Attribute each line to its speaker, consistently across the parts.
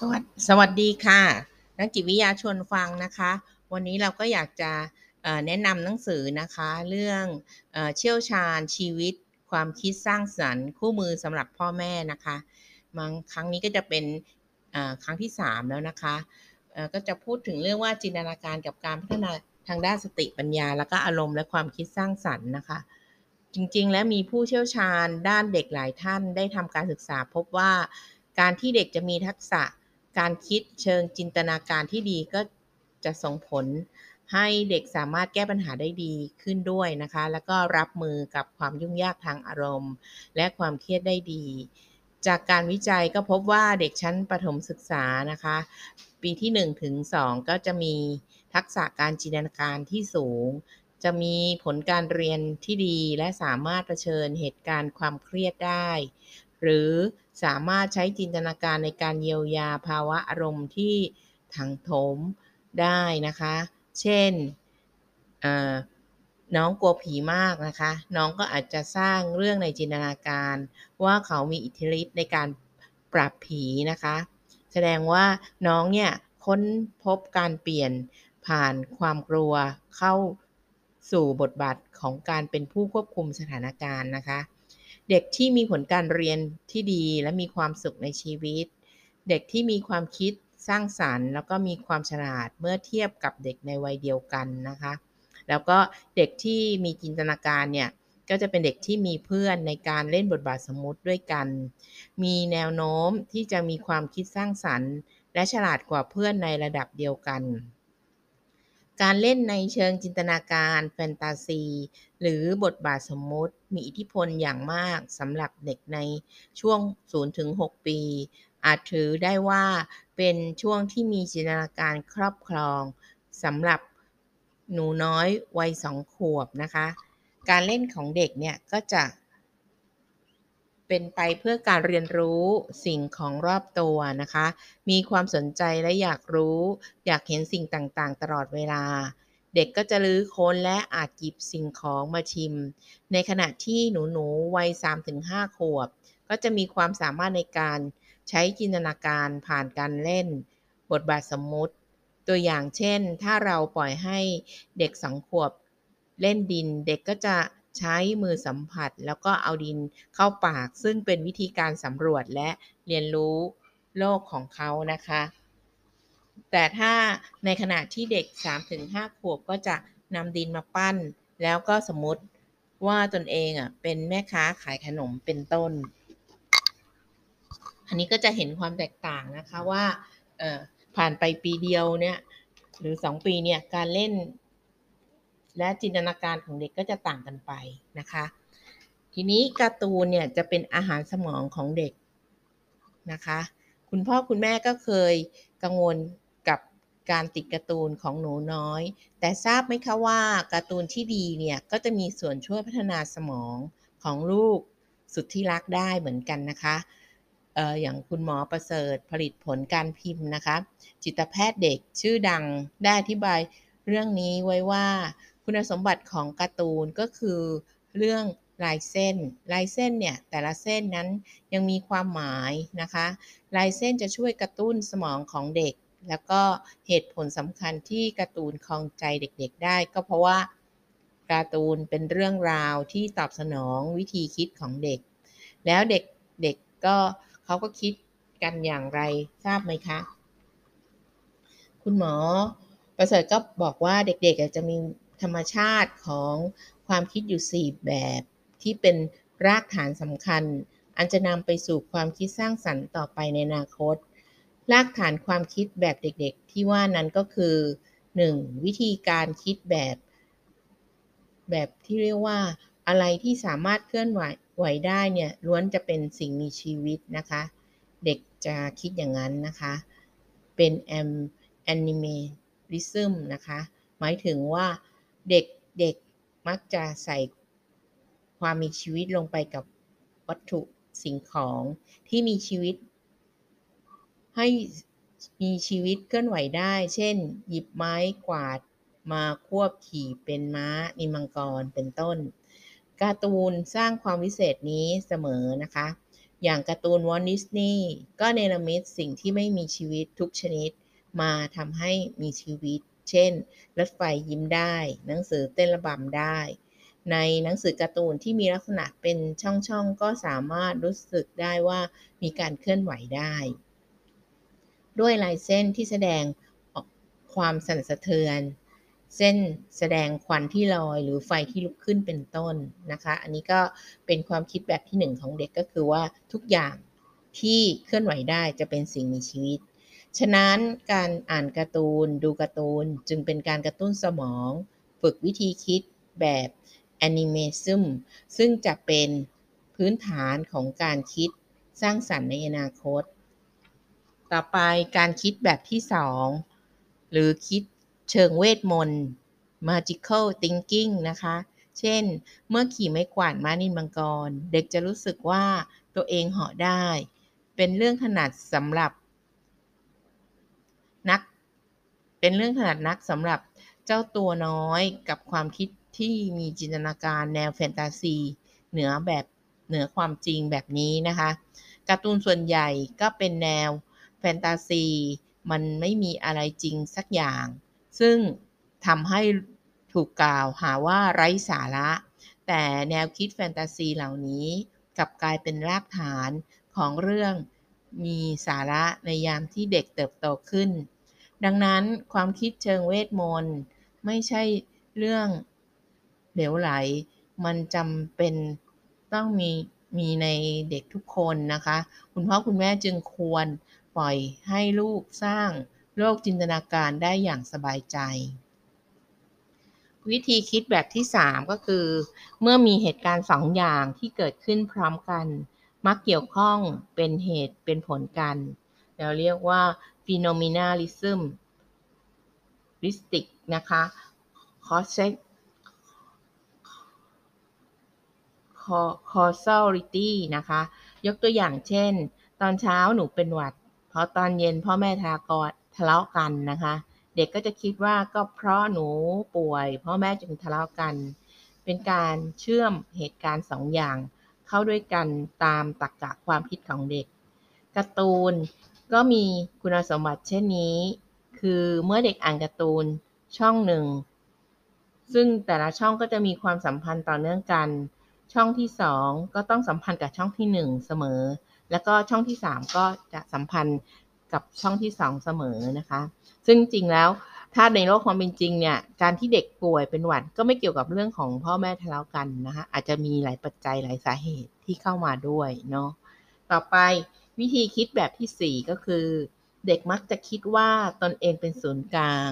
Speaker 1: สวัสสวัสดีค่ะ นักจิตวิทยาชวนฟังนะคะ วันนี้เราก็อยากจะแนะนำหนังสือนะคะ เรื่องเชี่ยวชาญชีวิต ความคิดสร้างสรรค์ คู่มือสำหรับพ่อแม่นะคะบางครั้งนี้ก็จะเป็นครั้งที่ 3 แล้วนะคะ ก็จะพูดถึงเรื่องว่าจินตนาการกับการพัฒนาทางด้านสติปัญญา แล้วก็อารมณ์และความคิดสร้างสรรค์นะคะ จริงๆ แล้วมีผู้เชี่ยวชาญด้านเด็กหลายท่านได้ทำการศึกษาพบว่าการที่เด็กจะมีทักษะ การคิดเชิงจินตนาการที่ดีก็จะส่งผลให้เด็กสามารถแก้ปัญหาได้ดีขึ้นด้วยนะคะ แล้วก็รับมือกับความยุ่งยากทางอารมณ์ และความเครียดได้ดี จากการวิจัยก็พบว่าเด็กชั้นประถมศึกษานะคะ ปีที่ 1 ถึง 2 ก็จะมีทักษะการจินตนาการที่สูง จะมีผลการเรียนที่ดีและสามารถรเผชิญเหตุการณ์ความเครียดได้ หรือ สามารถใช้จินตนาการในการเยียวยาภาวะอารมณ์ที่ถังโถมได้นะคะ เช่นน้องกลัวผีมากนะคะ น้องก็อาจจะสร้างเรื่องในจินตนาการ ว่าเขามีอิทธิฤทธิ์ในการปรับผีนะคะ แสดงว่าน้องเนี่ยค้นพบการเปลี่ยนผ่านความกลัวเข้าสู่บทบาทของการเป็นผู้ควบคุมสถานการณ์นะคะ เด็กที่มีผลการเรียนที่ดีและมีความสุขในชีวิต เด็กที่มีความคิดสร้างสารรค์ แล้วก็มีความฉลาดเมื่อเทียบกับเด็กในวัยเดียวกันนะคะ แล้วก็เด็กที่มีจินตนาการเนี่ยก็จะเป็นเด็กที่มีเพื่อนในการเล่นบทบาทสมมุติด้วยกัน มีแนวโน้มที่จะมีความคิดสร้างสรรค์ และฉลาดกว่าเพื่อนในระดับเดียวกัน การเล่นในเชิงจินตนาการแฟนตาซี หรือบทบาทสมมติมีอิทธิพลอย่างมากสำหรับเด็กในช่วง 0-6 ปี อาจถือได้ว่าเป็นช่วงที่มีจินตนาการครอบครองสำหรับหนูน้อยวัยสองขวบนะคะ การเล่นของเด็กเนี่ยก็จะ เป็นไปเพื่อการเรียนรู้สิ่งของรอบตัวนะคะ มีความสนใจและอยากรู้ อยากเห็นสิ่งต่างๆ ตลอดเวลา เด็กก็จะลื้อค้นและอาจหยิบสิ่งของมาชิม ในขณะที่หนูๆวัย 3-5 ขวบ ก็จะมีความสามารถในการใช้จินตนาการผ่านการเล่น บทบาทสมมุติ ตัวอย่างเช่น ถ้าเราปล่อยให้เด็กสองขวบเล่นดิน เด็กก็จะ ใช้มือสัมผัส แล้วก็เอาดินเข้าปาก ซึ่งเป็นวิธีการสำรวจและเรียนรู้โลกของเขานะคะ แต่ถ้าในขณะที่เด็ก 3-5 ขวบก็จะนำดินมาปั้น แล้วก็สมมติว่าตนเองอะเป็นแม่ค้าขายขนมเป็นต้น อันนี้ก็จะเห็นความแตกต่างนะคะว่าผ่านไปปีเดียวเนี่ยหรือ 2 ปีเนี่ยการเล่น และจินตนาการของเด็กก็จะต่างกันไปนะคะ ทีนี้การ์ตูนเนี่ยจะเป็นอาหารสมองของเด็กนะคะ คุณพ่อคุณแม่ก็เคยกังวลกับการติดการ์ตูนของหนูน้อย แต่ทราบไหมคะว่าการ์ตูนที่ดีเนี่ยก็จะมีส่วนช่วยพัฒนาสมองของลูกสุดที่รักได้เหมือนกันนะคะอออย่างคุณหมอประเสริฐผลิตผลการพิมพ์นะคะ จิตแพทย์เด็กชื่อดังได้อธิบายเรื่องนี้ไว้ว่า คุณสมบัติของการ์ตูนก็คือเรื่องลายเส้น ลายเส้นเนี่ยแต่ละเส้นนั้นยังมีความหมายนะคะ ลายเส้นจะช่วยกระตุ้นสมองของเด็ก แล้วก็เหตุผลสำคัญที่การ์ตูนคลองใจเด็กๆ ได้ ก็เพราะว่าการ์ตูนเป็นเรื่องราวที่ตอบสนองวิธีคิดของเด็ก แล้วเด็กเด็กก็เขาก็คิดกันอย่างไรทราบไหมคะ คุณหมอประเสริฐก็บอกว่าเด็กๆจะมี ธรรมชาติของความคิดอยู่ 4 แบบที่เป็นรากฐานสำคัญ อันจะนำไปสู่ความคิดสร้างสรรค์ต่อไปในอนาคต รากฐานความคิดแบบเด็กๆ ที่ว่านั้นก็คือ 1. วิธีการคิดแบบ แบบที่เรียกว่าอะไรที่สามารถเคลื่อนไหวไหวได้เนี่ยล้วนจะเป็นสิ่งมีชีวิตนะคะ เด็กจะคิดอย่างนั้นนะคะ เป็นแอมแอนิเมริซึมนะคะ หมายถึงว่า เด็กเด็กมักจะใส่ความมีชีวิตลงไปกับวัตถุสิ่งของที่มีชีวิต ให้มีชีวิตเคลื่อนไหวได้ เช่น หยิบไม้กวาดมาควบขี่เป็นม้านิมังกรเป็นต้น การ์ตูนสร้างความวิเศษนี้เสมอนะคะ อย่างการ์ตูนวอลดิสนีย์ก็เนรมิตสิ่งที่ไม่มีชีวิตทุกชนิด มาทำให้มีชีวิต เช่น รถไฟยิ้มได้ หนังสือเต้นระบำได้ ในหนังสือการ์ตูนที่มีลักษณะเป็นช่องๆ ก็สามารถรู้สึกได้ว่ามีการเคลื่อนไหวได้ ด้วยลายเส้นที่แสดงความสั่นสะเทือน เส้นแสดงควันที่ลอย หรือไฟที่ลุกขึ้นเป็นต้นนะคะ อันนี้ก็เป็นความคิดแบบที่หนึ่งของเด็กก็คือว่าทุกอย่างที่เคลื่อนไหวได้จะเป็นสิ่งมีชีวิต ฉะนั้นการอ่านการ์ตูนดูการ์ตูนจึงเป็นการกระตุ้นสมอง ฝึกวิธีคิดแบบแอนิเมซึมซึ่งจะเป็นพื้นฐานของการคิดสร้างสรรค์ในอนาคต ต่อไปการคิดแบบที่สองหรือคิดเชิงเวทมนต์ magical thinking นะคะ เช่น เมื่อขี่ไม้กวาดม้านินมังกร เด็กจะรู้สึกว่าตัวเองเหาะได้ เป็นเรื่องถนัดสำหรับนัก เป็นเรื่องถนัดนักสำหรับเจ้าตัวน้อยกับความคิดที่มีจินตนาการแนวแฟนตาซี เหนือแบบเหนือความจริงแบบนี้นะคะการ์ตูนส่วนใหญ่ก็เป็นแนวแฟนตาซี มันไม่มีอะไรจริงสักอย่าง ซึ่งทำให้ถูกกล่าวหาว่าไร้สาระ แต่แนวคิดแฟนตาซีเหล่านี้กลับกลายเป็นรากฐานของเรื่องมีสาระในยามที่เด็กเติบโตขึ้น ดังนั้นความคิดเชิงเวทมนต์ไม่ใช่เรื่องเหลวไหล มันจำเป็นต้องมีมีในเด็กทุกคนนะคะ คุณพ่อคุณแม่จึงควรปล่อยให้ลูกสร้างโลกจินตนาการได้อย่างสบายใจ วิธีคิดแบบที่ 3 ก็คือ เมื่อมีเหตุการณ์สองอย่างที่เกิดขึ้นพร้อมกัน มักเกี่ยวข้องเป็นเหตุเป็นผลกัน เราเรียกว่า phenomenalism listic นะคะ causality นะคะ ยกตัวอย่างเช่น ตอนเช้าหนูเป็นหวัดพอตอนเย็นพ่อแม่ทากรทะเลาะกันนะคะ เด็กก็จะคิดว่าก็เพราะหนูป่วยพ่อแม่จึงทะเลาะกัน เป็นการเชื่อมเหตุการณ์สองอย่าง เข้าด้วยกันตามตรรกะความคิดของเด็กการ์ตูน ก็มีคุณสมบัติเช่นนี้ คือเมื่อเด็กอ่านการ์ตูนช่องหนึ่ง ซึ่งแต่ละช่องก็จะมีความสัมพันธ์ต่อเนื่องกัน ช่องที่สองก็ต้องสัมพันธ์กับช่องที่หนึ่งเสมอ แล้วก็ช่องที่ 3 ก็จะสัมพันธ์กับช่องที่ 2 เสมอนะคะ ซึ่งจริงแล้วถ้าในโลกความเป็นจริงเนี่ย การที่เด็กป่วยเป็นหวัดก็ไม่เกี่ยวกับเรื่องของพ่อแม่ทะเลาะกันนะคะ อาจจะมีหลายปัจจัยหลายสาเหตุที่เข้ามาด้วยเนาะ ต่อไป วิธีคิดแบบที่ 4 ก็คือ เด็กมักจะคิดว่าตนเองเป็นศูนย์กลาง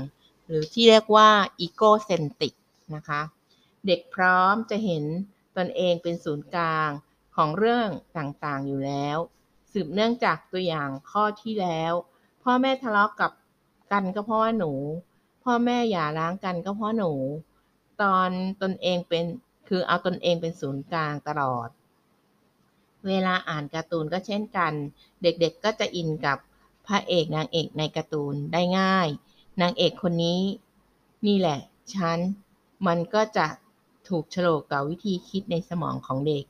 Speaker 1: หรือที่เรียกว่าอีโกเซนติกนะคะ เด็กพร้อมจะเห็นตนเองเป็นศูนย์กลางของเรื่องต่างๆอยู่แล้ว สืบเนื่องจากตัวอย่างข้อที่แล้ว พ่อแม่ทะเลาะกับกันก็เพราะว่าหนู พ่อแม่อย่าร้างกันก็เพราะหนู ตอนตนเองเป็นคือเอาตนเองเป็นศูนย์กลางตลอด เวลาอ่านการ์ตูนก็เช่นกัน เด็กๆก็จะอินกับพระเอกนางเอกในการ์ตูนได้ง่าย นางเอกคนนี้ นี่แหละ ฉัน มันก็จะถูกฉลกกับวิธีคิดในสมองของเด็ก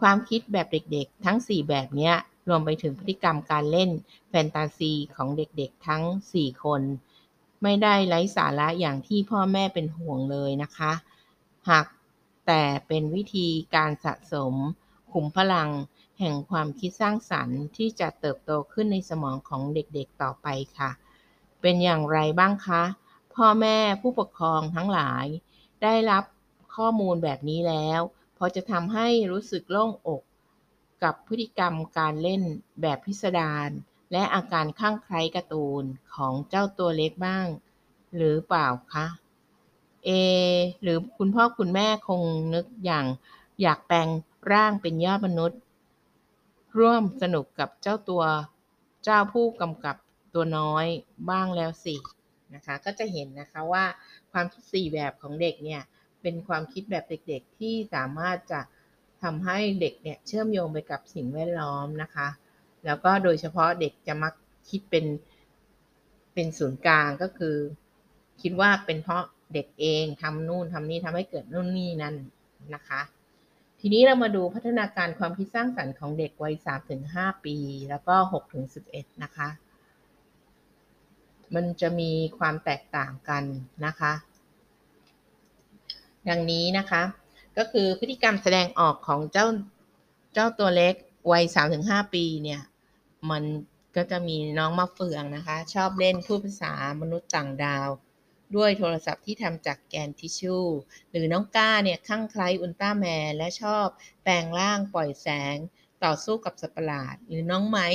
Speaker 1: ความคิดแบบเด็กๆ ทั้ง 4 แบบนี้รวมไปถึงพฤติกรรมการเล่นแฟนตาซีของเด็กๆทั้ง 4 คน ไม่ได้ไร้สาระอย่างที่พ่อแม่เป็นห่วงเลยนะคะ หากแต่เป็นวิธีการสะสม ขุมพลังแห่งความคิดสร้างสรรค์ที่จะเติบโตขึ้นในสมองของเด็กๆต่อไปค่ะ เป็นอย่างไรบ้างคะ พ่อแม่ผู้ปกครองทั้งหลาย ได้รับข้อมูลแบบนี้แล้วพอจะทำให้รู้สึกโล่งอก กับพฤติกรรมการเล่นแบบพิสดารและอาการข้างใครการ์ตูนของเจ้าตัวเล็กบ้าง หรือเปล่าคะเอ หรือคุณพ่อคุณแม่คงนึกอย่างอยากแปลง ร่างเป็นยอดมนุษย์ ร่วมสนุกกับเจ้าตัวเจ้าผู้กำกับตัวน้อยบ้างแล้วสินะคะ ก็จะเห็นนะคะว่าความคิดสี่แบบของเด็กเนี่ยเป็นความคิดแบบเด็กๆ ที่สามารถจะทำให้เด็กเนี่ยเชื่อมโยงไปกับสิ่งแวดล้อมนะคะ แล้วก็โดยเฉพาะเด็กจะมักคิดเป็นเป็นศูนย์กลางก็คือ คิดว่าเป็นเพราะเด็กเองทำนู่นทำนี่ทำให้เกิดนู่นนี่นั่นนะคะ ทีนี้เรามาดูพัฒนาการความคิดสร้างสรรค์ของเด็กวัย 3-5 ปี แล้วก็ 6-11 นะคะ มันจะมีความแตกต่างกันนะคะ ดังนี้นะคะ ก็คือพฤติกรรมแสดงออกของเจ้าเจ้าตัวเล็กวัย 3-5 ปีเนี่ย มันก็จะมีน้องมะเฟืองนะคะ ชอบเล่นพูดภาษามนุษย์ต่างดาว ด้วยโทรศัพท์ที่ทำจากแกนทิชชู่ หรือน้องก้าเนี่ยข้างใคล้อุลตร้าแมนและชอบแปลงร่างปล่อยแสง ต่อสู้กับสัตว์ประหลาด หรือน้องไม้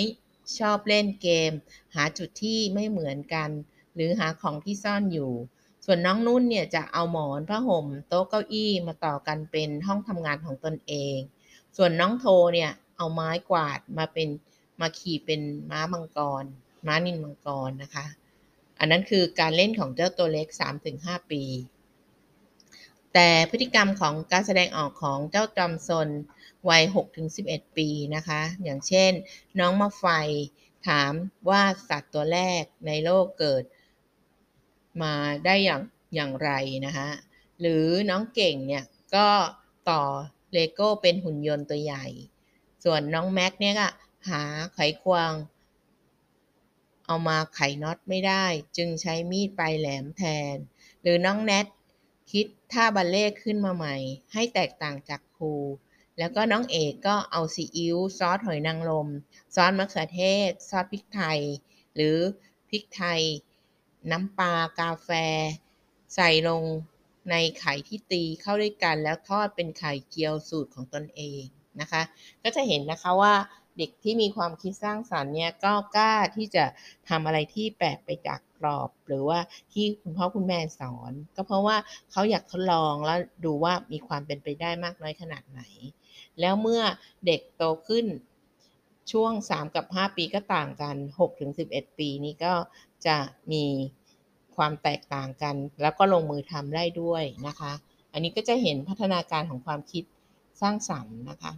Speaker 1: ชอบเล่นเกม หาจุดที่ไม่เหมือนกัน หรือหาของที่ซ่อนอยู่ ส่วนน้องนุ่นเนี่ยจะเอาหมอนผ้าห่ม โต๊ะเก้าอี้มาต่อกันเป็นห้องทำงานของตนเอง ส่วนน้องโทเนี่ยเอาไม้กวาดมาเป็นมาขี่เป็นม้ามังกร ม้านินมังกรนะคะ อันนั้นคือการเล่นของเจ้าตัวเล็ก 3-5 ปี แต่พฤติกรรมของการแสดงออกของเจ้าจอมซนวัย 6-11 ปีนะคะ อย่างเช่น น้องมะไฟถามว่าสัตว์ตัวแรกในโลกเกิดมาได้อย่างอย่างไรนะคะหรือน้องเก่งเนี่ยก็ต่อเลโก้เป็นหุ่นยนต์ตัวใหญ่ ส่วนน้องแม็กเนี่ยก็หาไขควง เอามาไขน็อตไม่ได้ จึงใช้มีดปลายแหลมแทน หรือน้องแนทคิดท่าบัลเล่ขึ้นมาใหม่ ให้แตกต่างจากครู แล้วก็น้องเอกก็เอาซีอิ๊วซอสหอยนางรมซอสมะเขือเทศ ซอสพริกไทย หรือพริกไทย น้ำปลากาแฟ ใส่ลงในไข่ที่ตีเข้าด้วยกันแล้วทอดเป็นไข่เจียวสูตรของตนเองนะคะ ก็จะเห็นนะคะว่า เด็กที่มีความคิดสร้างสรรค์เนี่ยก็กล้าที่จะทำอะไรที่แปลกไปจากกรอบ หรือว่าที่คุณพ่อคุณแม่สอน ก็เพราะว่าเขาอยากทดลองแล้วดูว่ามีความเป็นไปได้มากน้อยขนาดไหน แล้วเมื่อเด็กโตขึ้นช่วง 3 กับ 5 ปีก็ต่างกัน6ถึง11 ปีนี้ก็จะมีความแตกต่างกัน แล้วก็ลงมือทำได้ด้วยนะคะ อันนี้ก็จะเห็นพัฒนาการของความคิดสร้างสรรค์นะคะ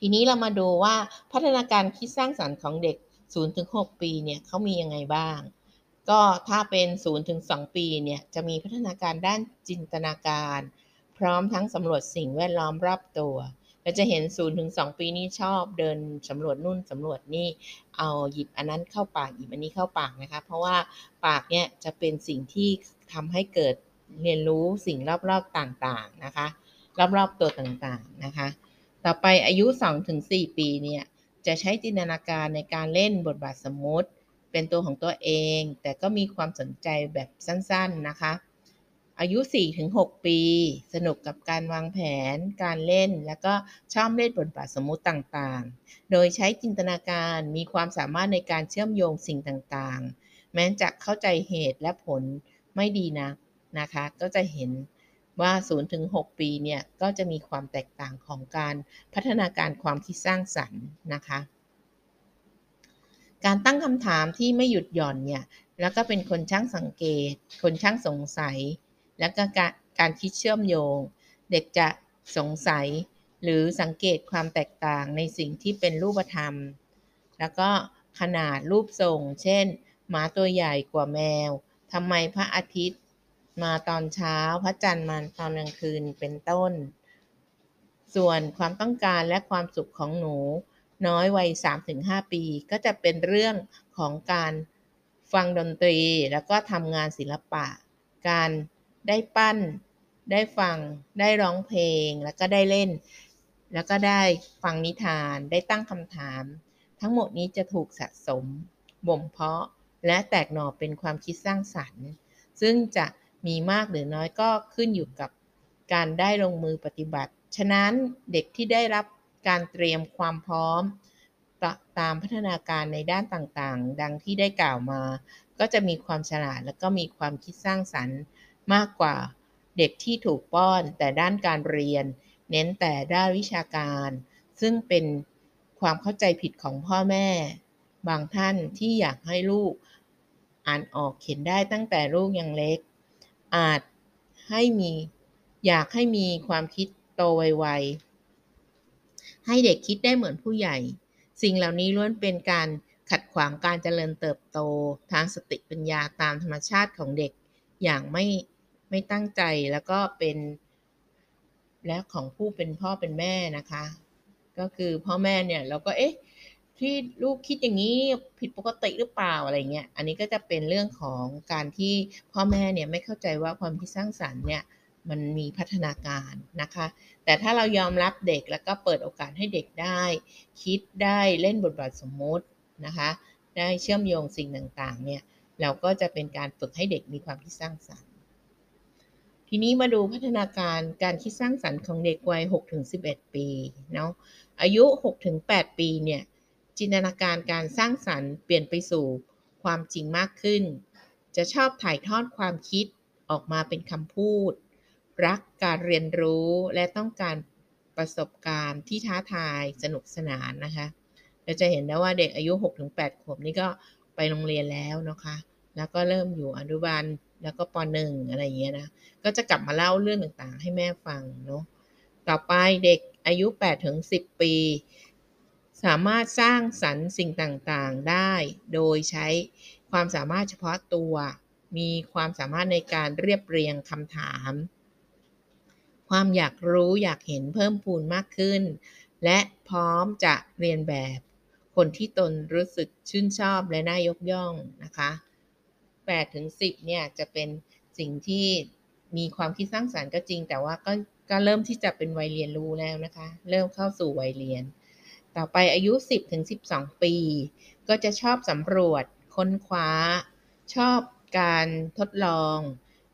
Speaker 1: ทีนี้เรามาดูว่าพัฒนาการคิดสร้างสรรค์ของเด็ก 0-6 ปีเนี่ยเขามียังไงบ้าง ก็ถ้าเป็น 0-2 ปีเนี่ยจะมีพัฒนาการด้านจินตนาการ พร้อมทั้งสำรวจสิ่งแวดล้อมรอบตัวเราจะเห็น 0-2 ปีนี้ชอบเดินสำรวจนู่นสำรวจนี่เอาหยิบอันนั้นเข้าปากหยิบอันนี้เข้าปากนะคะ เพราะว่าปากเนี่ยจะเป็นสิ่งที่ทำให้เกิดเรียนรู้สิ่งรอบๆต่างๆนะคะ รอบๆตัวต่างๆนะคะ ต่อไปอายุ 2-4 ปีเนี่ยจะใช้จินตนาการในการเล่นบทบาทสมมติ เป็นตัวของตัวเอง แต่ก็มีความสนใจแบบสั้นๆนะคะ อายุ 4-6 ปี สนุกกับการวางแผน การเล่น แล้วก็ชอบเล่นบทบาทสมมุติต่างๆ โดยใช้จินตนาการมีความสามารถในการเชื่อมโยงสิ่งต่างๆ แม้จะเข้าใจเหตุและผลไม่ดีนะนะคะ ก็จะเห็น ว่า0ถึง6ปีเนี่ยก็จะมีความแตกต่างของการพัฒนาการความคิดสร้างสรรค์นะคะ การตั้งคำถามที่ไม่หยุดหย่อนเนี่ยแล้วก็เป็นคนช่างสังเกต คนช่างสงสัย แล้วก็การการคิดเชื่อมโยง เด็กจะสงสัยหรือสังเกตความแตกต่างในสิ่งที่เป็นรูปธรรม แล้วก็ขนาดรูปทรง เช่น หมาตัวใหญ่กว่าแมวทำไมพระอาทิตย์ มาตอนเช้า พระจันทร์มาตอนกลางคืนเป็นต้น ส่วนความต้องการและความสุขของหนู น้อยวัย 3-5 ปี ก็จะเป็นเรื่องของการฟังดนตรีแล้วก็ทำงานศิลปะ การได้ปั้น ได้ฟัง ได้ร้องเพลง แล้วก็ได้เล่น แล้วก็ได้ฟังนิทาน ได้ตั้งคำถาม ทั้งหมดนี้จะถูกสะสม บ่มเพาะ และแตกหน่อเป็นความคิดสร้างสรรค์ ซึ่งจะ มีมากหรือน้อยก็ขึ้นอยู่กับการได้ลงมือปฏิบัติ ฉะนั้นเด็กที่ได้รับการเตรียมความพร้อม ตามพัฒนาการในด้านต่างๆ ดังที่ได้กล่าวมา ก็จะมีความฉลาดและก็มีความคิดสร้างสรรค์มากกว่าเด็กที่ถูกป้อน แต่ด้านการเรียน เน้นแต่ด้านวิชาการ ซึ่งเป็นความเข้าใจผิดของพ่อแม่ บางท่านที่อยากให้ลูกอ่านออกเขียนได้ตั้งแต่ลูกยังเล็ก อาจให้มีอยากให้มีความคิดโตไวๆ ให้เด็กคิดได้เหมือนผู้ใหญ่ สิ่งเหล่านี้ล้วนเป็นการขัดขวางการเจริญเติบโตทางสติปัญญาตามธรรมชาติของเด็กอย่างไม่ไม่ตั้งใจแล้วก็เป็น และของผู้เป็นพ่อเป็นแม่นะคะ ก็คือพ่อแม่เนี่ยเราก็เอ๊ะ ที่ลูกคิดอย่างนี้ผิดปกติหรือเปล่าอะไรเงี้ย อันนี้ก็จะเป็นเรื่องของการที่พ่อแม่เนี่ยไม่เข้าใจว่าความคิดสร้างสรรค์เนี่ยมันมีพัฒนาการนะคะ แต่ถ้าเรายอมรับเด็กแล้วก็เปิดโอกาสให้เด็กได้ คิดได้เล่นบทบาทสมมุตินะคะ ได้เชื่อมโยงสิ่งต่างๆเนี่ยเราก็จะเป็นการฝึกให้เด็กมีความคิดสร้างสรรค์ ทีนี้มาดูพัฒนาการการคิดสร้างสรรค์ของเด็กวัย 6-11 ปีเนาะอายุ 6-8 ปีเนี่ย จินตนาการการสร้างสรรค์เปลี่ยนไปสู่ความจริงมากขึ้น จะชอบถ่ายทอดความคิดออกมาเป็นคำพูด รักการเรียนรู้และต้องการประสบการณ์ที่ท้าทายสนุกสนานนะคะ เราจะเห็นได้ว่าเด็กอายุ 6-8 ขวบนี่ก็ไปโรงเรียนแล้วนะคะ แล้วก็เริ่มอยู่อนุบาลแล้วก็ปหนึ่งอะไรอย่างเงี้ยนะ ก็จะกลับมาเล่าเรื่องต่างๆ ให้แม่ฟังเนาะ ต่อไปเด็กอายุ8ถึง10 ปี สามารถสร้างสรรค์สิ่งต่างๆ ได้ โดยใช้ความสามารถเฉพาะตัว มีความสามารถในการเรียบเรียงคำถาม ความอยากรู้อยากเห็นเพิ่มพูนมากขึ้น และพร้อมจะเรียนแบบ คนที่ตนรู้สึกชื่นชอบและน่ายกย่องนะคะ8ถึง10เนี่ยจะเป็นสิ่งที่มีความคิดสร้างสารรค์ก็จริง แต่ว่าก็ก็เริ่มที่จะเป็นวัยเรียนรู้แล้วนะคะ เริ่มเข้าสู่วัยเรียน ต่อไปอายุ 10ถึง12 ปี ก็จะชอบสำรวจ ค้นคว้า ชอบการทดลอง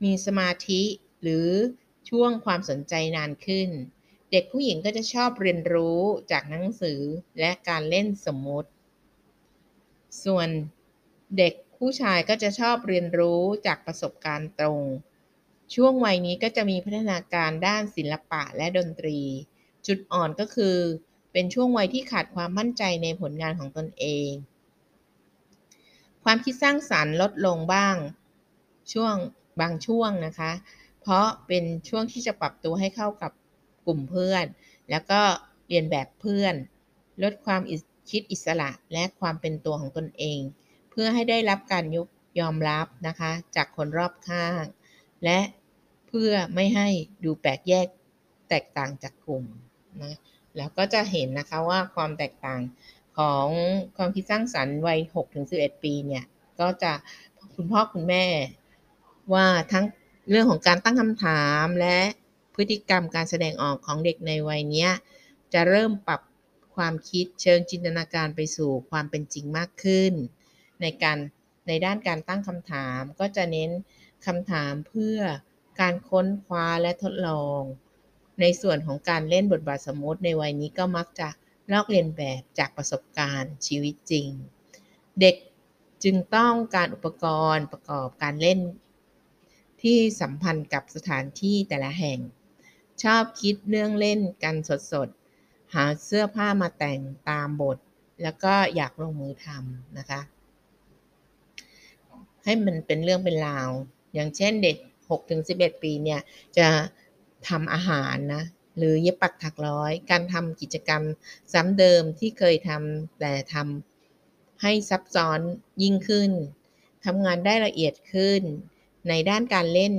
Speaker 1: มีสมาธิหรือช่วงความสนใจนานขึ้น เด็กผู้หญิงก็จะชอบเรียนรู้จากหนังสือและการเล่นสมมติ ส่วนเด็กผู้ชายก็จะชอบเรียนรู้จากประสบการณ์ตรง ช่วงวัยนี้ก็จะมีพัฒนาการด้านศิลปะและดนตรี จุดอ่อนก็คือ เป็นช่วงวัยที่ขาดความมั่นใจในผลงานของตนเอง ความคิดสร้างสารรค์ลดลงบ้าง ช่วงบางช่วงนะคะ เพราะเป็นช่วงที่จะปรับตัวให้เข้ากับกลุ่มเพื่อน แล้วก็เรียนแบบเพื่อน ลดความคิดอิสระและความเป็นตัวของตนเอง เพื่อให้ได้รับการยกยอมรับนะคะ จากคนรอบข้าง และเพื่อไม่ให้ดูแปลกแยกแตกต่างจากกลุ่มนะ แล้วก็จะเห็นนะคะว่าความแตกต่างของความคิดสร้างสรรค์วัย6-11 ปีเนี่ย ก็จะคุณพ่อคุณแม่ว่าทั้งเรื่องของการตั้งคำถามและพฤติกรรมการแสดงออกของเด็กในวัยนี้จะเริ่มปรับความคิดเชิงจินตนาการไปสู่ความเป็นจริงมากขึ้น ในการในด้านการตั้งคำถามก็จะเน้นคำถามเพื่อการค้นคว้าและทดลอง ในส่วนของการเล่นบทบาทสมมติในวัยนี้ก็มักจะลอกเลียนแบบจากประสบการณ์ชีวิตจริง เด็กจึงต้องการอุปกรณ์ประกอบการเล่น ที่สัมพันธ์กับสถานที่แต่ละแห่ง ชอบคิดเรื่องเล่นกันสดๆ หาเสื้อผ้ามาแต่งตามบท แล้วก็อยากลงมือทำนะคะ ให้มันเป็นเรื่องเป็นราว อย่างเช่นเด็ก 6-11 ปีเนี่ยจะ ทำอาหารนะหรือเย็บปักถักร้อย การทำกิจกรรมซ้ำเดิมที่เคยทำแต่ทำให้ซับซ้อนยิ่งขึ้นทำงานได้ละเอียดขึ้น ในด้านการเล่น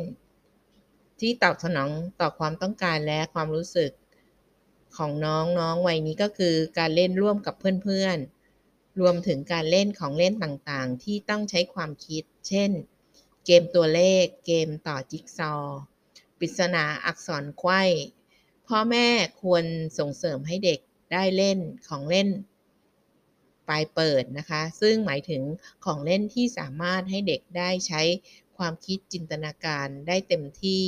Speaker 1: ที่ตอบสนองต่อความต้องการและความรู้สึกของน้องน้องวัยนี้ก็คือการเล่นร่วมกับเพื่อนๆ รวมถึงการเล่นของเล่นต่างๆ ที่ต้องใช้ความคิด เช่น เกมตัวเลข เกมต่อจิ๊กซอ ปริศนาอักษรไขว้พ่อแม่ควรส่งเสริมให้เด็กได้เล่นของเล่นปลายเปิดนะคะ ซึ่งหมายถึงของเล่นที่สามารถให้เด็กได้ใช้ความคิดจินตนาการได้เต็มที่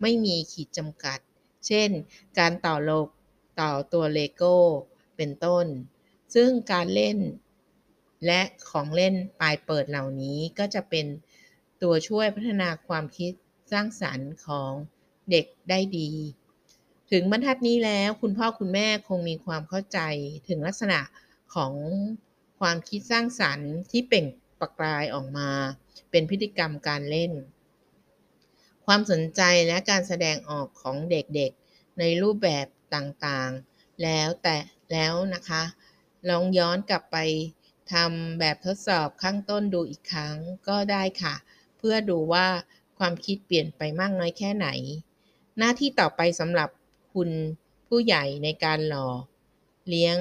Speaker 1: ไม่มีขีดจำกัด เช่น การต่อโลกต่อตัวเลโก้ เป็นต้น ซึ่งการเล่น และของเล่นปลายเปิดเหล่านี้ก็จะเป็นตัวช่วยพัฒนาความคิด สร้างสรรค์ของเด็กได้ดี ถึงบรรทัดนี้แล้วคุณพ่อคุณแม่คงมีความเข้าใจถึงลักษณะของความคิดสร้างสรรค์ที่เปล่งประกายออกมา เป็นพฤติกรรมการเล่น ความสนใจและการแสดงออกของเด็กๆ ในรูปแบบต่างๆ แล้วแต่แล้วนะคะ ลองย้อนกลับไปทำแบบทดสอบข้างต้นดูอีกครั้งก็ได้ค่ะ เพื่อดูว่า ความคิดเปลี่ยนไปมากน้อยแค่ไหน หน้าที่ต่อไปสำหรับคุณผู้ใหญ่ในการหล่อ เลี้ยง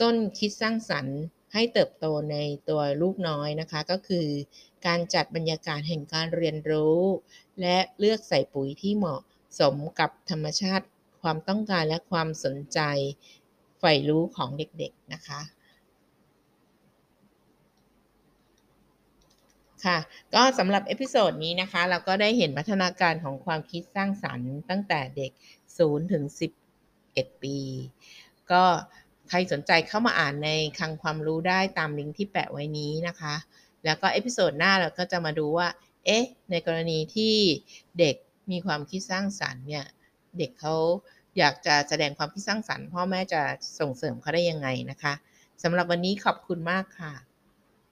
Speaker 1: ต้นคิดสร้างสรรค์ ให้เติบโตในตัวลูกน้อยนะคะ ก็คือ การจัดบรรยากาศแห่งการเรียนรู้ และเลือกใส่ปุ๋ยที่เหมาะสมกับธรรมชาติ ความต้องการและความสนใจใฝ่รู้ของเด็กๆนะคะ ค่ะ ก็สำหรับ episode นี้นะคะ เราก็ได้เห็นพัฒนาการของความคิดสร้างสรรค์ตั้งแต่เด็ก 0 ถึง 11 ปี ก็ใครสนใจเข้ามาอ่านในคลังความรู้ได้ตามลิงก์ที่แปะไว้นี้นะคะ แล้วก็ episode หน้าเราก็จะมาดูว่า เอ๊ะ ในกรณีที่เด็กมีความคิดสร้างสรรค์เนี่ย เด็กเขาอยากจะแสดงความคิดสร้างสรรค์พ่อแม่จะส่งเสริมเขาได้ยังไงนะคะสำหรับวันนี้ขอบคุณมากค่ะ